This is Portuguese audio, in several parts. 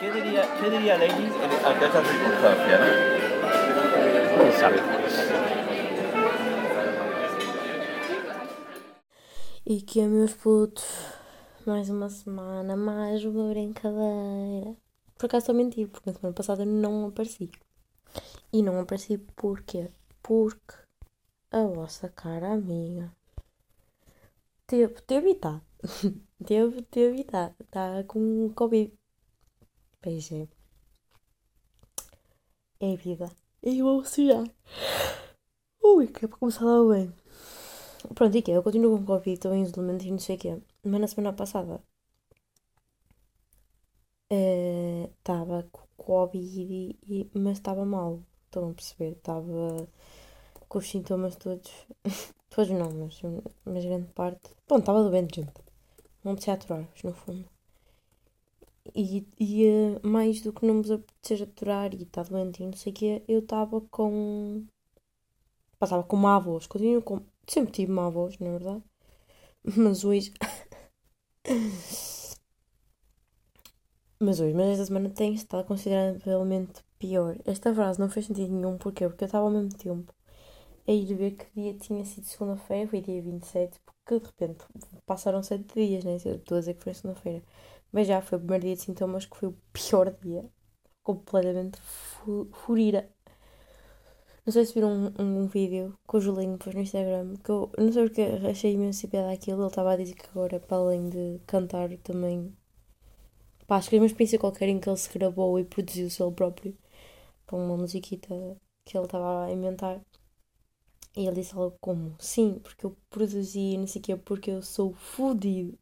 ¿Qué diría, qué diría Lenny ante esta circunstancia? Quem sabe? E que é, meus putos, mais uma semana, mais uma brincadeira. Por acaso estou a mentir, porque na semana passada não apareci. E não apareci porquê? Porque a vossa cara amiga teve, teve e tá. teve, teve e tá. Está com Covid. Pois é. Vida. E eu sujar. Ui, que é para começar lá bem. Pronto, e que é? Eu continuo com Covid, estou em isolamento e não sei o quê. Mas na semana passada estava com Covid, e, mas estava mal. Estão a perceber? Estava com os sintomas todos. todos não, mas, mas grande parte. Bom, estava doente, gente. Não apetecia aturar-vos, no fundo. E, e eh, mais do que não vos apetecer aturar e estar doente e não sei o quê, eu estava com. Passava com uma avós. Continuo com. Sempre tive uma avós, na verdade. Mas hoje. Mas hoje, mas esta semana tem estado consideravelmente pior. Esta frase não fez sentido nenhum, porquê? Porque eu estava ao mesmo tempo a ir ver que dia tinha sido segunda-feira, foi dia 27, porque de repente passaram 7 dias, né? Estou a dizer que foi segunda-feira. Mas já foi o primeiro dia de sintomas que foi o pior dia. Completamente fu furira. Não sei se viram um, um, vídeo que o Julinho pôs no Instagram, que eu não sei porque achei imenso piada aquilo. Ele estava a dizer que agora, para além de cantar, também. Pá, escreveu uma experiência qualquer em que ele se gravou e produziu-se ele próprio com uma musiquita que ele estava a inventar. E ele disse algo como: Sim, porque eu produzi, não sei o quê, porque eu sou fodido.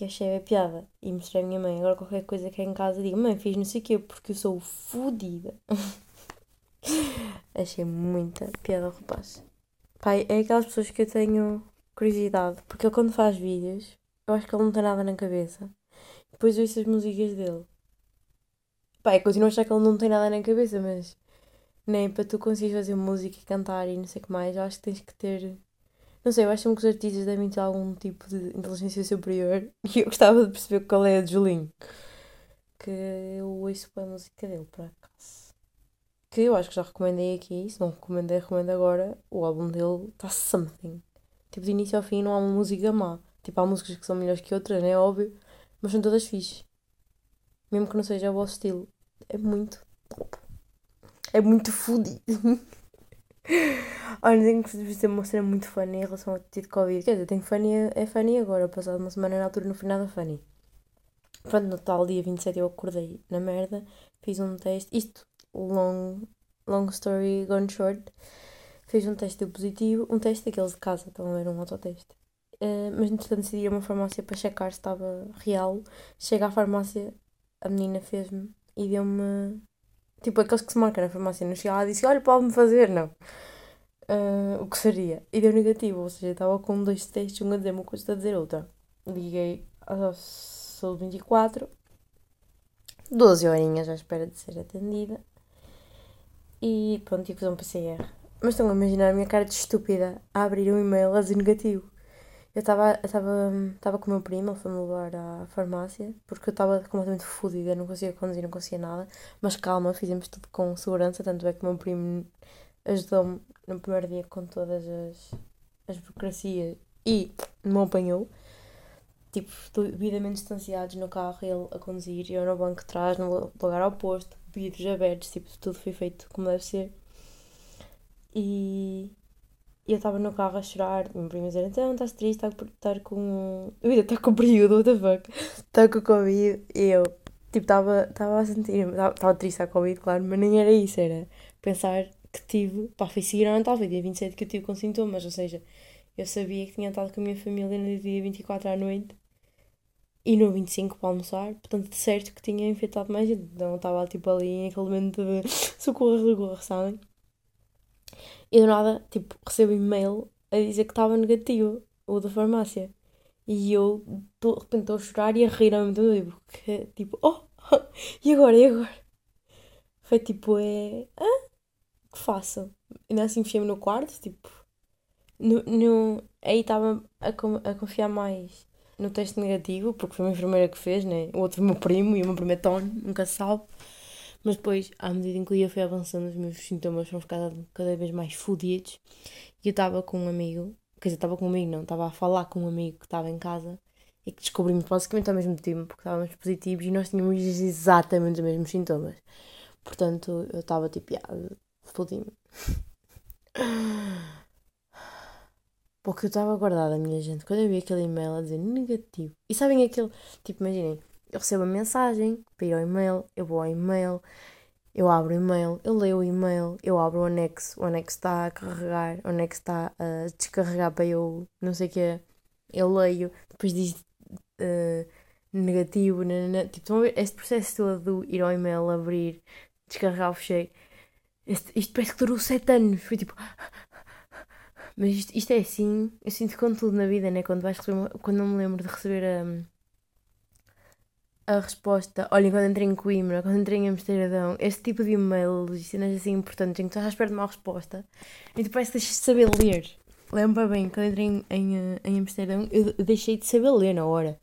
E achei a piada. E mostrei à minha mãe. Agora, qualquer coisa que é em casa, digo: Mãe, fiz não sei o quê, porque eu sou fodida. achei muita piada ao rapaz. Pai, é aquelas pessoas que eu tenho curiosidade. Porque ele, quando faz vídeos, eu acho que ele não tem nada na cabeça. Depois ouço as músicas dele. Pai, continuo a achar que ele não tem nada na cabeça, mas nem para tu conseguires fazer música e cantar e não sei o que mais, eu acho que tens que ter. Não sei, eu acho que os artistas devem ter algum tipo de inteligência superior e eu gostava de perceber qual é a de Julinho. Que eu ouço a música dele, por acaso. Que eu acho que já recomendei aqui, se não recomendei, recomendo agora. O álbum dele está something. Tipo, de início ao fim não há uma música má. Tipo, há músicas que são melhores que outras, não é óbvio, mas são todas fixe. Mesmo que não seja o vosso estilo. É muito top é muito fodido. Olha, tenho que dizer uma cena muito funny em relação ao tido Covid. Quer dizer, tenho funny, é funny agora, passado uma semana na altura, não fui nada funny. Pronto, no tal dia 27 eu acordei na merda, fiz um teste, isto, long, long story gone short, fiz um teste positivo, um teste daqueles de casa, então era um autoteste. Uh, mas entretanto decidi a uma farmácia para checar se estava real. Chega à farmácia, a menina fez-me e deu-me Tipo aqueles que se marcam na farmácia. Não chega lá e disse: Olha, pode-me fazer. Não. Uh, o que seria? E deu negativo. Ou seja, estava com dois testes, um a dizer uma coisa, a dizer outra. Liguei ao Saúde 24. 12 horinhas à espera de ser atendida. E pronto, tive que fazer um PCR. Mas estão a imaginar a minha cara de estúpida a abrir um e-mail a dizer negativo. Eu estava com o meu primo, ele foi-me levar à farmácia, porque eu estava completamente fodida, não conseguia conduzir, não conseguia nada. Mas calma, fizemos tudo com segurança, tanto é que o meu primo ajudou-me no primeiro dia com todas as, as burocracias e me apanhou. Tipo, devidamente distanciados no carro, ele a conduzir, eu no banco de trás, no lugar oposto, vidros abertos, tipo, tudo foi feito como deve ser. E e eu estava no carro a chorar, meu primo a dizer, então estás triste, estás estar com. Ainda estou com período, what the fuck? Está com Covid. E eu, tipo, estava a sentir, estava triste a Covid, claro, mas nem era isso, era pensar que tive, pá, foi seguir ao Natal, foi dia 27 que eu tive com sintomas, ou seja, eu sabia que tinha estado com a minha família no dia 24 à noite e no 25 para almoçar, portanto, de certo que tinha infectado mais gente, então estava tipo ali em aquele momento de socorro, socorro, sabem? E do nada, tipo, recebo e-mail a dizer que estava negativo, o da farmácia. E eu, de repente, estou a chorar e a rir ao mesmo tempo, porque, tipo, oh, e agora, e agora? Foi tipo, é, ah, que faço? Ainda assim enfiei-me no quarto, tipo, no, no, aí estava a, a confiar mais no teste negativo, porque foi uma enfermeira que fez, né? O outro foi meu primo e o meu primo é Tony, nunca se sabe. Mas depois, à medida em que o dia foi avançando, os meus sintomas foram ficando cada vez mais fodidos. E eu estava com um amigo, quer dizer, estava com um amigo, não, estava a falar com um amigo que estava em casa e que descobrimos basicamente ao mesmo tempo, porque estávamos positivos e nós tínhamos exatamente os mesmos sintomas. Portanto, eu estava tipo, ah. Porque eu estava guardada, minha gente, quando eu vi aquele e-mail a dizer negativo. E sabem aquele, tipo, imaginem, eu recebo a mensagem para ir ao e-mail, eu vou ao e-mail, eu abro o e-mail, eu leio o e-mail, eu abro o anexo, o anexo está a carregar, o anexo está a descarregar para eu, não sei o que, eu leio, depois diz uh, negativo, nanana. tipo, estão a ver este processo todo de ir ao e-mail, abrir, descarregar o fecheiro. Isto parece que durou 7 anos. Foi tipo. Mas isto, isto é assim. Eu sinto com tudo na vida, né? Quando vais receber. Quando não me lembro de receber a. a resposta. Olhem, quando entrei em Coimbra, quando entrei em Amsterdão, este tipo de e-mail, de cenas assim importantes, em que tu estás à espera de uma resposta e tu parece que deixas de saber ler. Lembra bem, quando entrei em, em, em Amsterdão, eu deixei de saber ler na hora.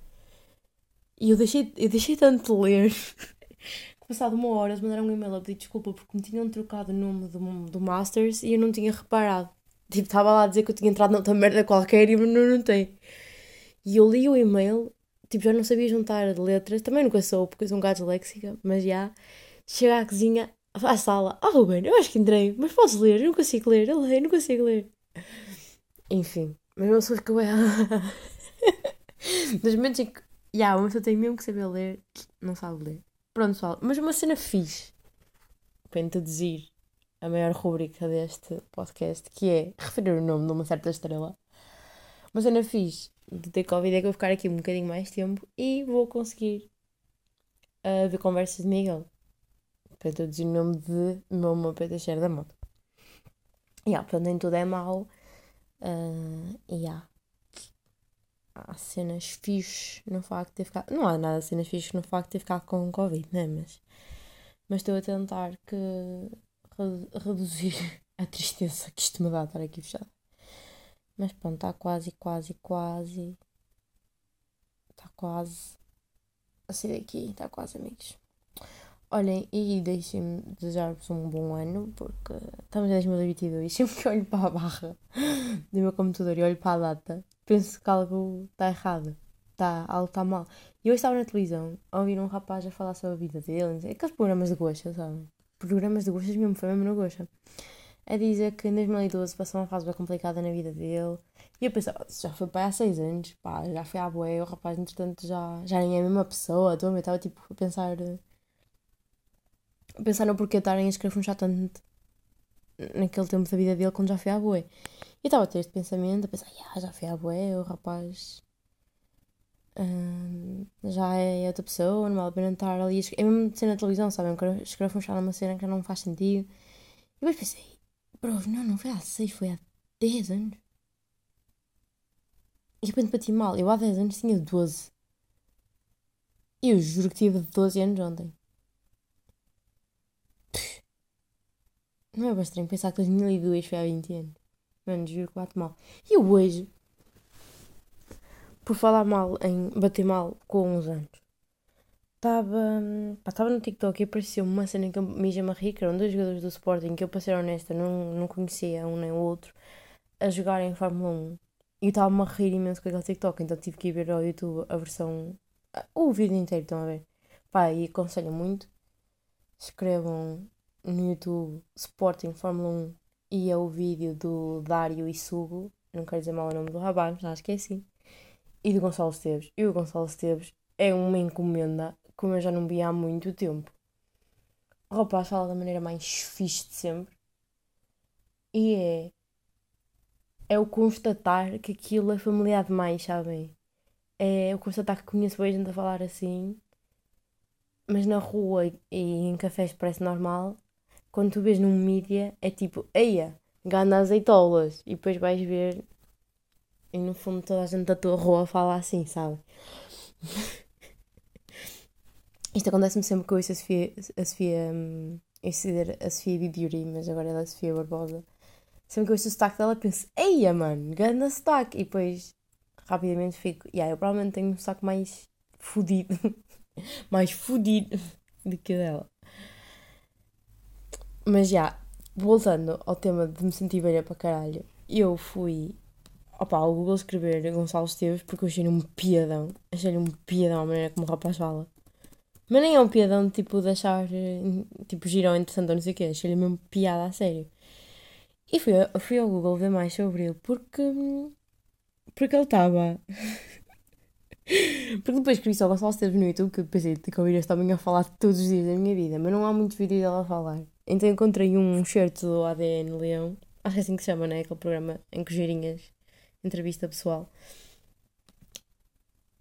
E eu deixei, eu deixei tanto de ler Passado uma hora, eles mandaram um e-mail a pedir desculpa porque me tinham trocado o nome do, do Masters e eu não tinha reparado. Tipo, estava lá a dizer que eu tinha entrado noutra merda qualquer e não notei. E eu li o e-mail, tipo, já não sabia juntar letras, também nunca sou, porque sou um gato léxica, mas já. Chega à cozinha, à sala, ah, oh, Ruben, eu acho que entrei, mas podes ler, eu não consigo ler, eu leio, não consigo ler. Enfim, mas eu sou que é. Nos momentos em que, já, uma pessoa tem mesmo que saber ler, não sabe ler. Pronto, pessoal, mas uma cena fixe para introduzir a maior rubrica deste podcast, que é referir o nome de uma certa estrela. Uma cena fixe de ter Covid é que eu vou ficar aqui um bocadinho mais tempo e vou conseguir uh, ver conversas de Miguel para introduzir o nome de meu mapa Teixeira da Moto. E yeah, portanto, nem tudo é mau. Uh, yeah há cenas fixes no facto de ter ficado. Não há nada de cenas fixes no facto de ter ficado com Covid, né? Mas, mas estou a tentar que reduzir a tristeza que isto me dá estar aqui fechado. Mas pronto, está quase, quase, quase. Está quase a sair daqui, está quase, amigos. Olhem, e deixem-me desejar-vos um bom ano, porque estamos em 2022. Sempre que olho para a barra do meu computador e olho para a data, penso que algo está errado. Tá, algo está mal. E hoje estava na televisão a ouvir um rapaz a falar sobre a vida dele. Aqueles programas de gosta, sabe? Programas de gostas mesmo, foi mesmo no gosta. A dizer que em 2012 passou uma fase bem complicada na vida dele. E eu pensava, já foi para há 6 anos, pá, já foi à boé, o rapaz entretanto já, já nem é a mesma pessoa. Eu estava tipo a pensar pensar no porquê estarem a escrafunchar tanto naquele tempo da vida dele quando já foi à boé. E estava a ter este pensamento, a pensar, ah, já foi à boé, o rapaz hum, já é outra pessoa, não vale a pena estar ali. É mesmo ser na televisão, sabem? Escrafunchar numa cena que não faz sentido. E depois pensei, bros, não, não foi há 6, foi há 10 anos. E de repente bati mal, eu há 10 anos tinha 12. Eu juro que tive 12 anos ontem. Não é bastante pensar que 2002 foi há 20 anos. Mano, juro que bate mal. E eu hoje, por falar mal em bater mal com uns anos, estava estava no TikTok e apareceu uma cena que me chama rica, eram dois jogadores do Sporting que eu, para ser honesta, não, não conhecia um nem o outro, a jogar em Fórmula 1. E eu estava-me a rir imenso com aquele TikTok, então tive que ir ver ao YouTube a versão. o vídeo inteiro, estão a ver? Pá, e aconselho muito. Escrevam no YouTube Sporting Fórmula 1 e é o vídeo do Dário e Sugo, não quero dizer mal o nome do rapaz, mas acho que é assim, e do Gonçalo Esteves. E o Gonçalo Esteves é uma encomenda como eu já não vi há muito tempo. O rapaz fala da maneira mais fixe de sempre e é. É o constatar que aquilo é familiar demais, sabem? É o constatar que conheço bem gente a falar assim, mas na rua e em cafés parece normal quando tu vês num mídia, é tipo, eia, gana azeitolas. E depois vais ver, e no fundo toda a gente da tua rua fala assim, sabe? Isto acontece-me sempre que eu ouço a Sofia, a Sofia, hum, eu dizer a Sofia Bibiuri, mas agora ela é a Sofia Barbosa. Sempre que eu ouço o sotaque dela, penso, eia, mano, ganda sotaque. E depois rapidamente fico, yeah, eu provavelmente tenho um saco mais fodido, mais fodido do que o dela. Mas já, voltando ao tema de me sentir velha para caralho, eu fui opa, ao Google escrever Gonçalo Esteves porque eu achei-lhe um piadão. Achei-lhe um piadão a maneira como o rapaz fala. Mas nem é um piadão tipo de achar tipo girão interessante ou não sei o quê. Achei-lhe mesmo piada a sério. E fui, fui ao Google ver mais sobre ele porque. Porque ele estava. porque depois escrevi só Gonçalo Esteves no YouTube que pensei que ouvir este homem a falar todos os dias da minha vida. Mas não há muitos vídeos dela a falar. Então encontrei um certo do ADN Leão. Acho que é assim que se chama, né? Aquele programa em que girinhas entrevista pessoal.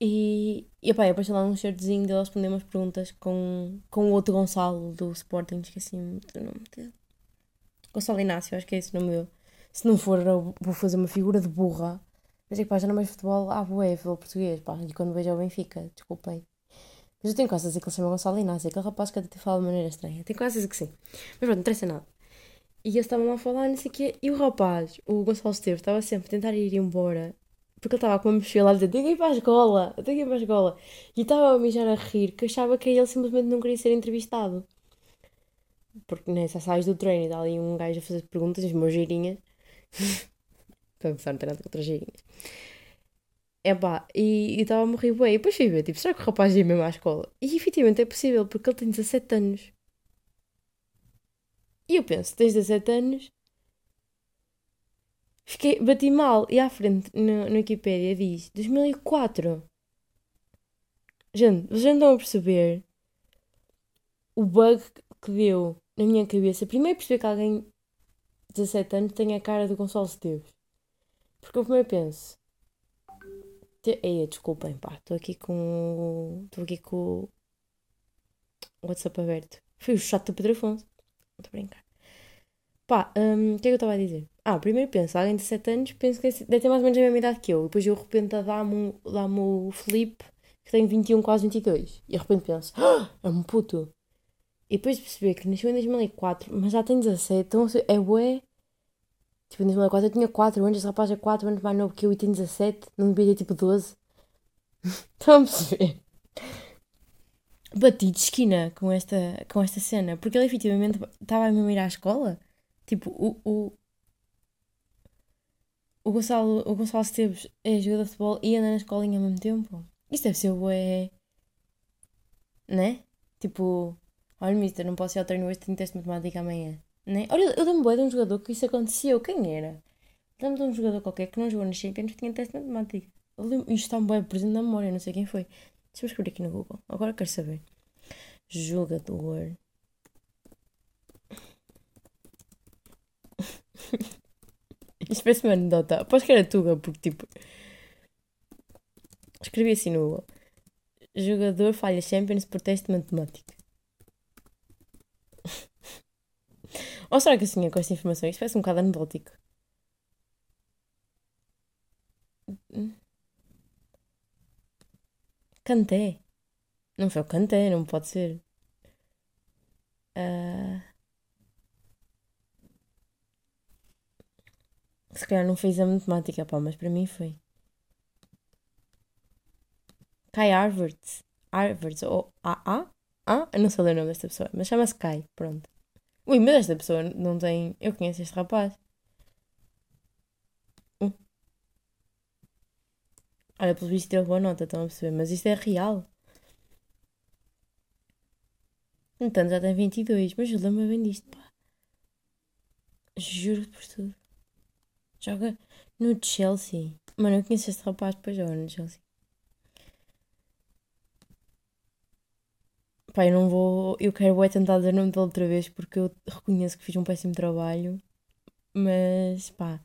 E, e opa, apareceu lá um shirtzinho dele responder umas perguntas com, com o outro Gonçalo do Sporting, esqueci-me do nome dele. Gonçalo Inácio, acho que é esse o nome dele. Se não for, eu vou fazer uma figura de burra. Mas é que pá, já não vejo futebol ah, bué, futebol português, pá. E quando vejo o Benfica, desculpem. Mas eu tenho quase a dizer que ele se chama Gonçalo Inácio, aquele rapaz que até fala de maneira estranha. Tenho quase a dizer que sim. Mas pronto, não interessa nada. E eles estavam lá a falar, não sei o quê. E o rapaz, o Gonçalo Esteves, estava sempre a tentar ir embora. Porque ele estava com uma mochila a dizer: tenho que ir para a escola, tenho que ir para a escola. E estava a mijar a rir, que achava que ele simplesmente não queria ser entrevistado. Porque né, sais do treino e está ali um gajo a fazer perguntas, as meus girinhas. para começar, não tem nada com outras girinhas. É pá, e estava a morrer bem. E depois fui ver, tipo, será que o rapaz ia mesmo à escola? E efetivamente é possível, porque ele tem 17 anos. E eu penso, tens 17 anos. Fiquei, bati mal. E à frente, no, no Wikipedia, diz 2004. Gente, vocês não estão a perceber o bug que deu na minha cabeça. Primeiro perceber que alguém de 17 anos tem a cara do Gonçalo Esteves. Porque eu primeiro penso. Eia, desculpem, pá, estou aqui com. Estou aqui com o WhatsApp aberto. Foi o chato do Pedro Afonso. Estou a brincar. Pá, hum, o que é que eu estava a dizer? Ah, primeiro penso, alguém de 7 anos, penso que deve ter mais ou menos a mesma idade que eu. Depois eu de repente dá-me dá o Felipe, que tem 21, quase 22. E de repente penso, ah, é um puto. E depois de perceber que nasceu em 2004, mas já tem 17, então é bué. Tipo, em 2004 eu tinha 4 anos, esse rapaz é 4 anos mais novo que eu e tem 17, não devia ter tipo 12. Estão a perceber? bati de esquina com esta, com esta cena, porque ele efetivamente estava a me ir à escola. Tipo, o, o, o, Gonçalo, o Gonçalo Esteves é jogador de futebol e anda na escolinha ao mesmo tempo. Isso deve ser o é Né? Tipo, olha, mister, não posso ir ao treino hoje, tenho teste de matemática amanhã. Né? Olha, eu dei-me de um jogador que isso aconteceu. Quem era? Lembro de um jogador qualquer que não jogou nos Champions tinha teste de matemática. Isto está bem presente na memória, não sei quem foi. Deixa-me escrever aqui no Google. Agora quero saber. Jogador. Isto parece uma anedota. Aposto que era Tuga, porque tipo. Escrevi assim no Google. Jogador falha Champions por teste de matemática. Ou será que assim é com esta informação? Isto parece um bocado anedótico. Canté. Não foi o Canté, não pode ser. Uh... Se calhar não fez a matemática, pá, mas para mim foi. Kai Harvard. Harvard, ou AA? Ah, eu não sei ler o nome desta pessoa, mas chama-se Kai, pronto. Ui, mas esta pessoa não tem. Eu conheço este rapaz. Hum. Olha, pelo visto deu boa nota, estão a perceber, mas isto é real. Então já tem 22, mas eu lembro bem disto, pá. Juro por tudo. Joga no Chelsea. Mano, eu conheço este rapaz, depois joga no Chelsea. Pá, eu não vou. Eu quero é tentar dizer o nome dele outra vez porque eu reconheço que fiz um péssimo trabalho. Mas pá.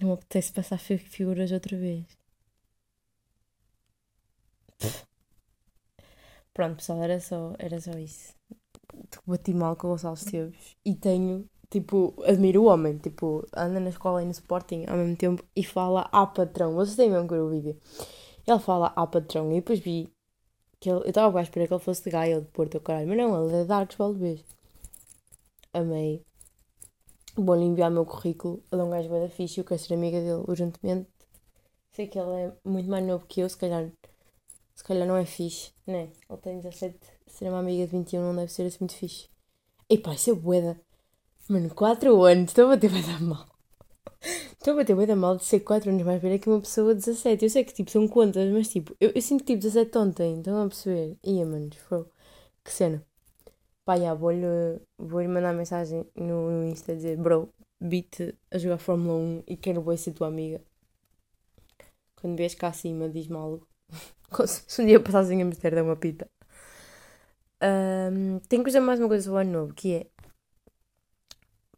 Não me apetece passar figuras outra vez. Pronto, pessoal, era só, era só isso. Bati mal com o Gonçalo Esteves e tenho, tipo, admiro o homem, tipo, anda na escola e no Sporting ao mesmo tempo e fala a patrão. Vocês têm mesmo que ver o vídeo. Ele fala a patrão e depois vi que ele, eu estava a esperar que ele fosse de Gaia de Porto, caralho, mas não, ele é de Arcos Valdebês. Amei. Vou-lhe enviar o meu currículo. Ele é um gajo bem fixe, eu quero ser amiga dele urgentemente. Sei que ele é muito mais novo que eu, se calhar. Se calhar não é fixe, né? Ele tem 17, ser uma amiga de 21 não deve ser assim muito fixe. Epá, isso é boeda. Mano, 4 anos, estou a bater bem da mal. Estou a bater bem da mal de ser 4 anos mais velha que uma pessoa de 17. Eu sei que tipo são contas, mas tipo, eu, eu sinto tipo 17 ontem, estão a perceber? Ia, mano, foi. Que cena. Pá, já, vou-lhe vou mandar mensagem no, no Insta dizer, bro, vi-te a jogar Fórmula 1 e quero bem ser tua amiga. Quando vês cá acima, diz-me algo. Se um dia passares em Amsterdã uma pita. Um, tenho que dizer mais uma coisa sobre o ano novo, que é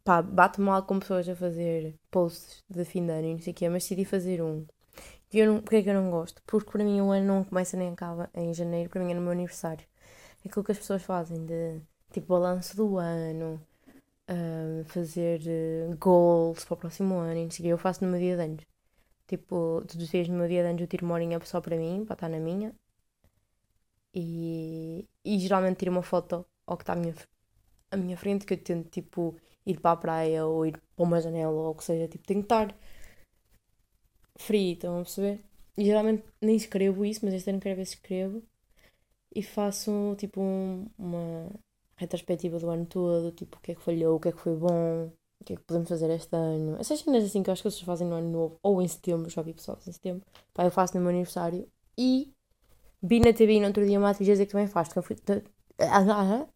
pá, bate mal com pessoas a fazer posts de fim de ano e não sei o quê, mas decidi fazer um. E eu não, porque é que eu não gosto? Porque para mim o ano não começa nem acaba em janeiro, para mim é no meu aniversário. Aquilo que as pessoas fazem de tipo balanço do ano, um, fazer uh, goals para o próximo ano e não sei o quê, eu faço no meu dia de anos. Tipo, todos os dias no meu dia de anos eu tiro uma horinha só para mim, para estar na minha. E, e geralmente tiro uma foto ao que está à minha, à minha frente, que eu tento tipo ir para a praia ou ir para uma janela ou o que seja, tipo, tenho que estar frio, estão a perceber? E geralmente nem escrevo isso, mas este ano quero ver se escrevo e faço tipo um, uma retrospectiva do ano todo, tipo o que é que falhou, o que é que foi bom, o que é que podemos fazer este ano. Essas cenas assim que eu acho que vocês fazem no ano novo ou em setembro, já vi pessoal em setembro, pá, eu faço no meu aniversário e vi na TV no outro dia uma atriz dizer que também faz,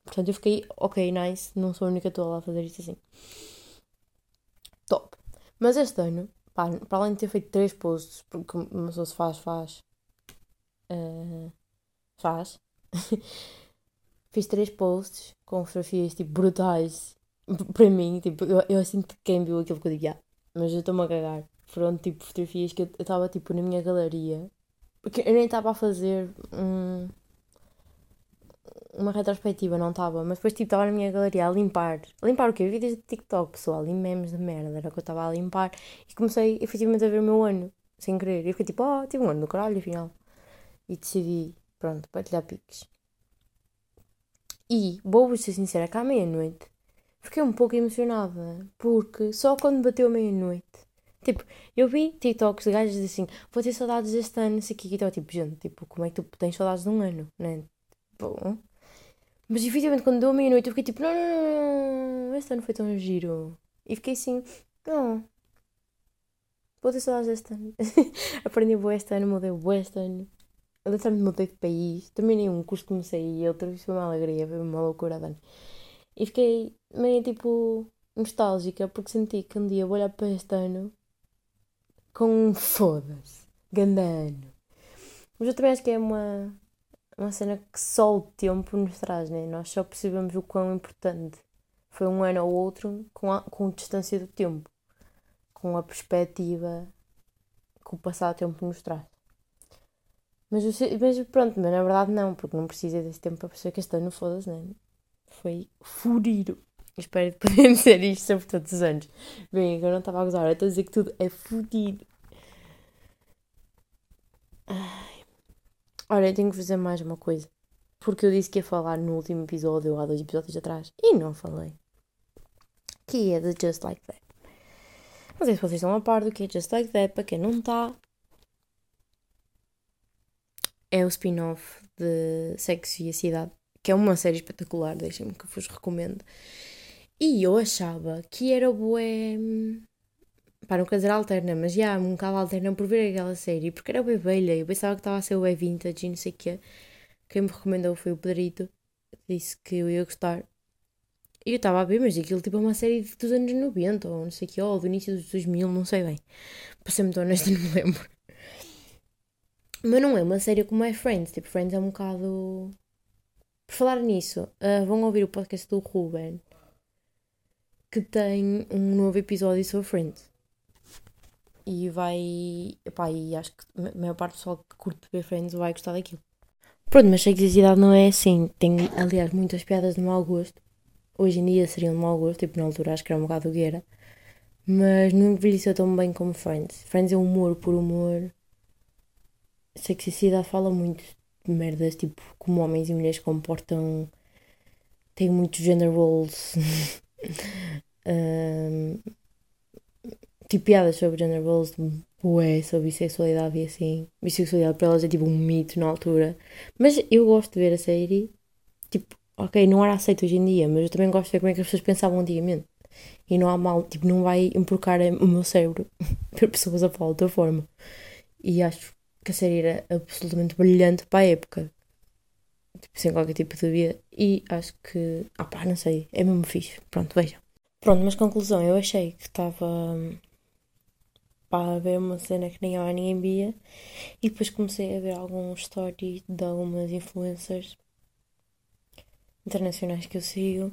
Portanto, eu fiquei, ok, nice, não sou a única toda a fazer isto assim. Top. Mas este ano, pá, para além de ter feito três posts, porque uma pessoa se faz, faz. Uh, faz. Fiz três posts com fotografias tipo brutais para mim. Tipo, eu, eu sinto que quem viu aquilo que eu digo, yeah, mas eu estou-me a cagar. Foram tipo fotografias que eu estava tipo na minha galeria. Porque eu nem estava a fazer um uma retrospectiva, não estava, mas depois tipo estava na minha galeria a limpar. Limpar o quê? Vídeos de TikTok, pessoal, e memes de merda, era o que eu estava a limpar. E comecei efetivamente a ver o meu ano, sem querer. E fiquei tipo, oh, tive um ano do caralho, afinal. E decidi, pronto, partilhar piques. E, vou ser sincera, cá à meia-noite, fiquei um pouco emocionada, porque só quando bateu meia-noite, tipo, eu vi TikToks de gajos assim, vou ter saudades deste ano, sei que, e estava tipo, gente, tipo, como é que tu tens saudades de um ano, né? Bom, mas efetivamente quando deu a meia-noite eu fiquei tipo, não, não, não, este ano foi tão giro. E fiquei assim, não. Vou ter saudades deste ano. Aprendi este ano, mudei boa este ano. Literalmente mudei de país. Terminei um curso, comecei e outro. Isso foi uma alegria, foi uma loucura de ano. E fiquei meio tipo nostálgica porque senti que um dia vou olhar para este ano com um foda-se, gandano. Mas eu também acho que é uma uma cena que só o tempo nos traz, né? Nós só percebemos o quão importante foi um ano ou outro com a, com a distância do tempo, com a perspectiva que o passado tempo nos traz. Mas, mas pronto, mas na verdade não, porque não precisa desse tempo para perceber que este ano, foda-se, né? Foi furido. Espero poder dizer isto sobre todos os anos. Bem, agora não estava a gozar, eu estou a dizer que tudo é fudido. Olha, eu tenho que fazer mais uma coisa. Porque eu disse que ia falar no último episódio, há dois episódios atrás, e não falei. Que é de Just Like That. Não sei se vocês estão a par do que é Just Like That, para quem não está. É o spin-off de Sexo e a Cidade, que é uma série espetacular, deixem-me que vos recomendo. E eu achava que era bué Não quer dizer alterna, mas já, um bocado alterna por ver aquela série, porque era bem velha, eu pensava que estava a ser o vintage e não sei o quê. Quem me recomendou foi o Pedrito, disse que eu ia gostar. E eu estava a ver, mas aquilo tipo é uma série dos anos 90, ou não sei o quê, ou do início dos 2000, não sei bem. Para ser muito honesta, não me lembro. Mas não é uma série como é Friends, tipo, Friends é um bocado... Por falar nisso, uh, vão ouvir o podcast do Ruben, que tem um novo episódio sobre Friends e vai. Epá, e acho que a maior parte do pessoal que curte ver Friends vai gostar daquilo. Pronto, mas sexualidade não é assim. Tem, aliás, muitas piadas de mau gosto. Hoje em dia seriam de mau gosto, tipo na altura acho que era um bocado guerra. Mas não envelheceu tão bem como Friends. Friends é humor por humor. Sexicidade fala muito de merdas, tipo, como homens e mulheres comportam. Tem muitos gender roles. um, tipo piadas sobre gender roles, ué, sobre bissexualidade e assim. Bissexualidade para elas é tipo um mito na altura. Mas eu gosto de ver a série, tipo, ok, não era aceito hoje em dia, mas eu também gosto de ver como é que as pessoas pensavam antigamente. E não há mal, tipo, não vai emporcar o meu cérebro ver pessoas a falar de outra forma. E acho que a série era absolutamente brilhante para a época. Tipo, sem qualquer tipo de dúvida. E acho que, ah pá, não sei, é mesmo fixe. Pronto, vejam. Pronto, mas conclusão, eu achei que estava para ver uma cena que nem há ninguém via e depois comecei a ver alguns stories de algumas influencers internacionais que eu sigo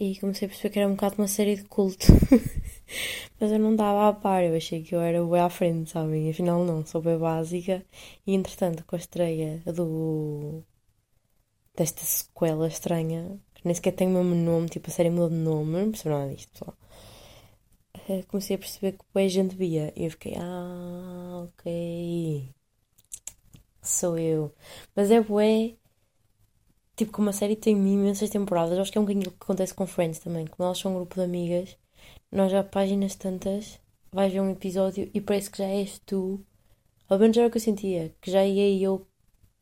e comecei a perceber que era um bocado uma série de culto. Mas eu não dava a par, eu achei que eu era bem à frente, sabem? Afinal não, sou bem básica. E entretanto, com a estreia do... desta sequela estranha, que nem sequer tem o mesmo nome, tipo a série mudou de nome, não percebo nada disto, pessoal. Eh, comecei a perceber que bem gente via. E eu fiquei, ah, ok. Sou eu. Mas é bué tipo, como a série tem imensas temporadas, acho que é um bocadinho que acontece com Friends também. Como elas são um grupo de amigas, nós já páginas tantas, vais ver um episódio e parece que já és tu. Ao menos era o que eu sentia, que já ia eu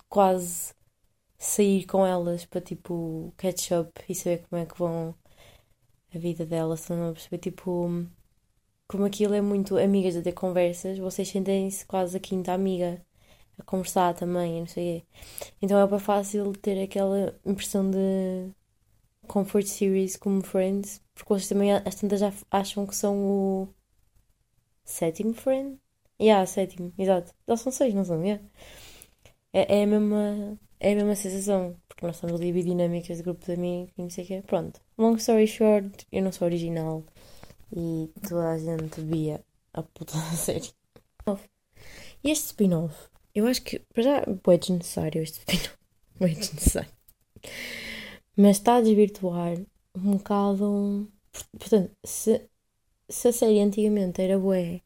quase sair com elas para tipo catch up e saber como é que vão a vida delas, estão a perceber tipo como aquilo é muito amigas a ter conversas, vocês sentem-se quase a quinta amiga a conversar também, não sei quê. Então é bem fácil ter aquela impressão de comfort series como Friends, porque vocês também as tantas já acham que são o sétimo friend. Yeah, sétimo, exato. Já são seis, não são? Yeah. É, é, a mesma, é a mesma sensação, porque nós estamos ali dinâmicas de grupo de amigos e não sei o quê. Pronto. Long story short, eu não sou original e toda a gente via a puta da série. E este spin-off eu acho que, para já, é desnecessário este spin-off. É desnecessário. Mas está a desvirtuar um bocado. Portanto, se, se a série antigamente era bué,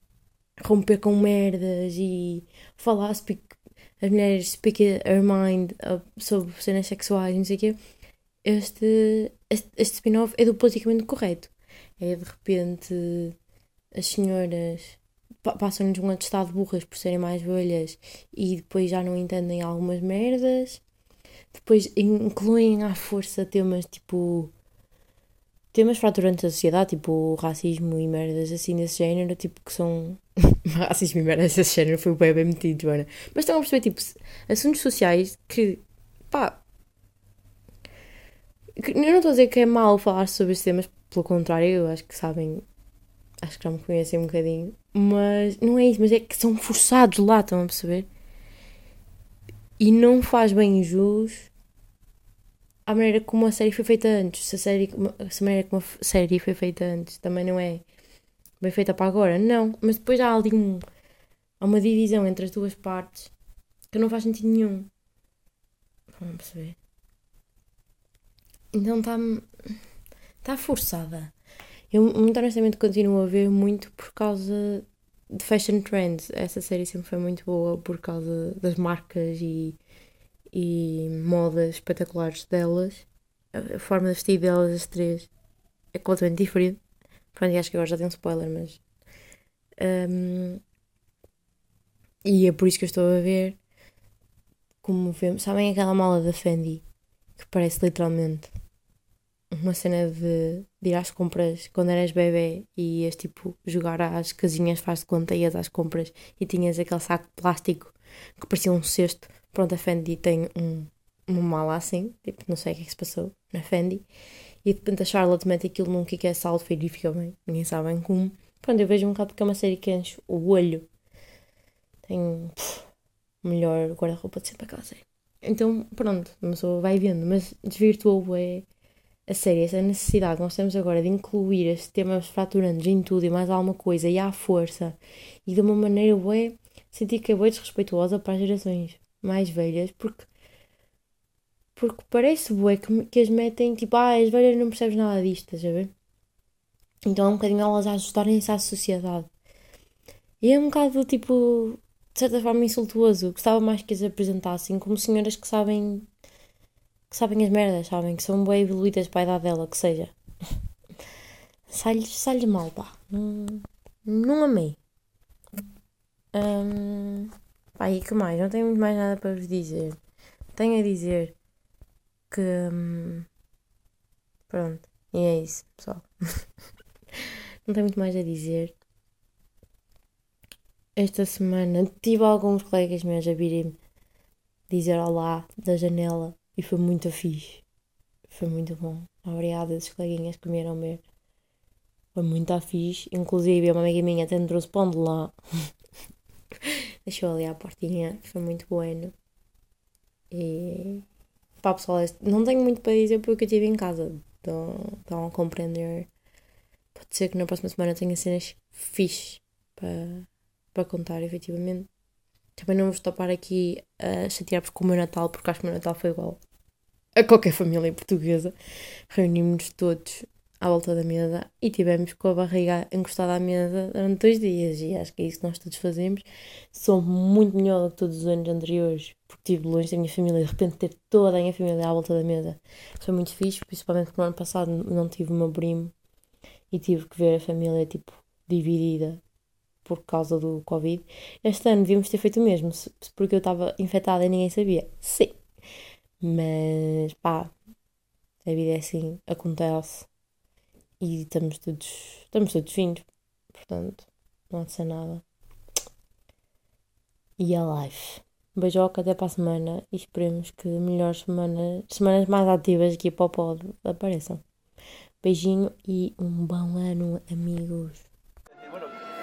romper com merdas e falar, speak, as mulheres speak her mind sobre cenas sexuais e não sei o quê, este, este, este spin-off é do politicamente correto. É de repente as senhoras passam-nos um atestado de burras por serem mais velhas e depois já não entendem algumas merdas. Depois incluem à força temas tipo. temas fraturantes da sociedade, tipo racismo e merdas assim desse género, tipo que são. racismo e merdas desse género foi bem, bem metido, Joana. Mas estão a perceber, tipo, assuntos sociais que. pá. Eu não estou a dizer que é mau falar sobre esses temas, pelo contrário, eu acho que sabem acho que já me conhecem um bocadinho, mas não é isso, mas é que são forçados lá, estão a perceber? E não faz bem jus à maneira como a série foi feita antes. Se a, série, se a maneira como a série foi feita antes também não é bem feita para agora, não. Mas depois há ali um, há uma divisão entre as duas partes que não faz sentido nenhum. Vamos perceber? Então está. Está forçada. Eu, muito honestamente, continuo a ver muito por causa de fashion trends. Essa série sempre foi muito boa por causa das marcas e, e modas espetaculares delas. A forma de vestir delas, as três, é completamente diferente. Pronto, acho que agora já tem um spoiler, mas. Um, e é por isso que eu estou a ver como vemos. Sabem aquela mala da Fendi? Que parece literalmente uma cena de, de ir às compras quando eras bebê e ias tipo jogar às casinhas, faz de conta, ias às compras e tinhas aquele saco de plástico que parecia um cesto. Pronto, a Fendi tem um, uma mala assim, tipo, não sei o que é que se passou na Fendi. E de repente a Charlotte mete aquilo num que é saldo e fica bem, ninguém sabe bem como. Pronto, eu vejo um bocado uma série que enche o olho. Tem melhor guarda-roupa de sempre aquela série. Então, pronto, uma pessoa vai vendo, mas desvirtuou é a sério, essa necessidade que nós temos agora de incluir estes temas fraturantes em tudo e mais alguma coisa e à força e de uma maneira bué, senti que é bué desrespeituosa para as gerações mais velhas porque porque parece bué que, que as metem tipo, ah, as velhas não percebem nada disto, estás a ver? Então é um bocadinho elas a ajustarem-se à sociedade. E é um bocado tipo, de certa forma insultuoso. Gostava mais que as apresentassem como senhoras que sabem que sabem as merdas, sabem? Que são bem evoluídas para a idade dela, que seja. Sai-lhes sai mal, pá. Não, não amei. Hum, pá, e que mais? Não tenho muito mais nada para vos dizer. Tenho a dizer que. hum, pronto. E é isso, pessoal. não tenho muito mais a dizer. Esta semana tive alguns colegas meus a virem dizer olá da janela e foi muito fixe. Foi muito bom. Obrigada, esses coleguinhas que vieram ver. Foi muito fixe. Inclusive, uma amiga minha até me trouxe pão de lá. Deixou ali à portinha. Foi muito bueno. E. Pá, pessoal, não tenho muito para dizer porque eu estive em casa. Então, estão a compreender. Pode ser que na próxima semana tenha cenas fixe para, para contar, efetivamente. Também não vos topar aqui a chatear-vos com o meu Natal, porque acho que o meu Natal foi igual a qualquer família portuguesa. Reunimos-nos todos à volta da mesa e tivemos com a barriga encostada à mesa durante dois dias. E acho que é isso que nós todos fazemos. Sou muito melhor do que todos os anos anteriores, porque estive longe da minha família. De repente, ter toda a minha família à volta da mesa foi muito fixe, principalmente porque no ano passado não tive o meu primo e tive que ver a família tipo dividida por causa do Covid. Este ano devíamos ter feito o mesmo, porque eu estava infectada e ninguém sabia. Sim. Mas pá, a vida é assim, acontece. E estamos todos, estamos todos finos. Portanto, não há de ser nada. E a life. Beijoca até para a semana e esperemos que melhores semanas, semanas mais ativas aqui para o pod apareçam. Beijinho e um bom ano, amigos.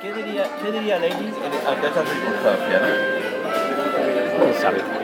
¿qué diría, qué diría Ladies en- ante esta circunstancia? ¿no? Quién sabe.